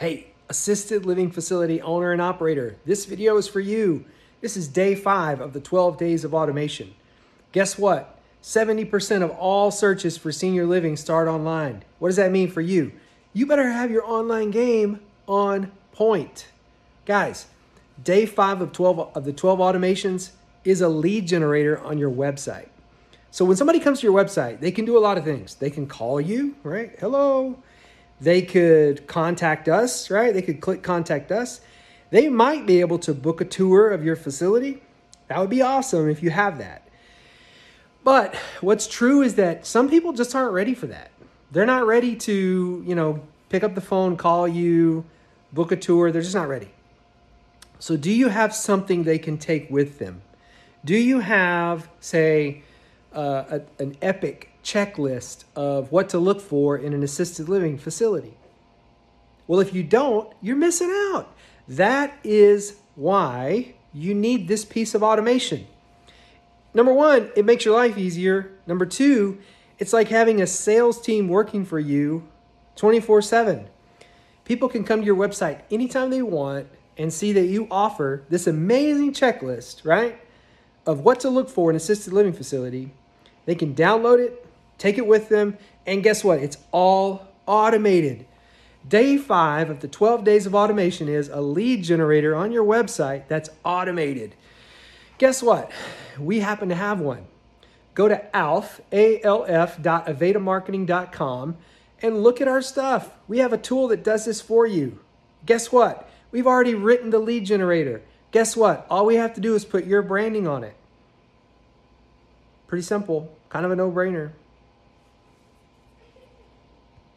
Hey, assisted living facility owner and operator, this video is for you. This is day five of the 12 days of automation. Guess what? 70% of all searches for senior living start online. What does that mean for you? You better have your online game on point. Guys, day five of 12 of the 12 automations is a lead generator on your website. So when somebody comes to your website, they can do a lot of things. They can call you, right? Hello. They could contact us, right? They could click contact us. They might be able to book a tour of your facility. That would be awesome if you have that. But what's true is that some people just aren't ready for that. They're not ready to, you know, pick up the phone, call you, book a tour. They're just not ready. So, do you have something they can take with them? Do you have, say, uh, a, an epic checklist of what to look for in an assisted living facility? Well, if you don't, you're missing out. That is why you need this piece of automation. Number one, it makes your life easier. Number two, it's like having a sales team working for you 24 7. People can come to your website anytime they want and see that you offer this amazing checklist, right, of what to look for in an assisted living facility. They can download it, take it with them, and guess what? It's all automated. Day five of the 12 days of automation is a lead generator on your website that's automated. Guess what? We happen to have one. Go to alf, A-L-F dot avetamarketing.com and look at our stuff. We have a tool that does this for you. Guess what? We've already written the lead generator. Guess what? All we have to do is put your branding on it. Pretty simple, kind of a no-brainer.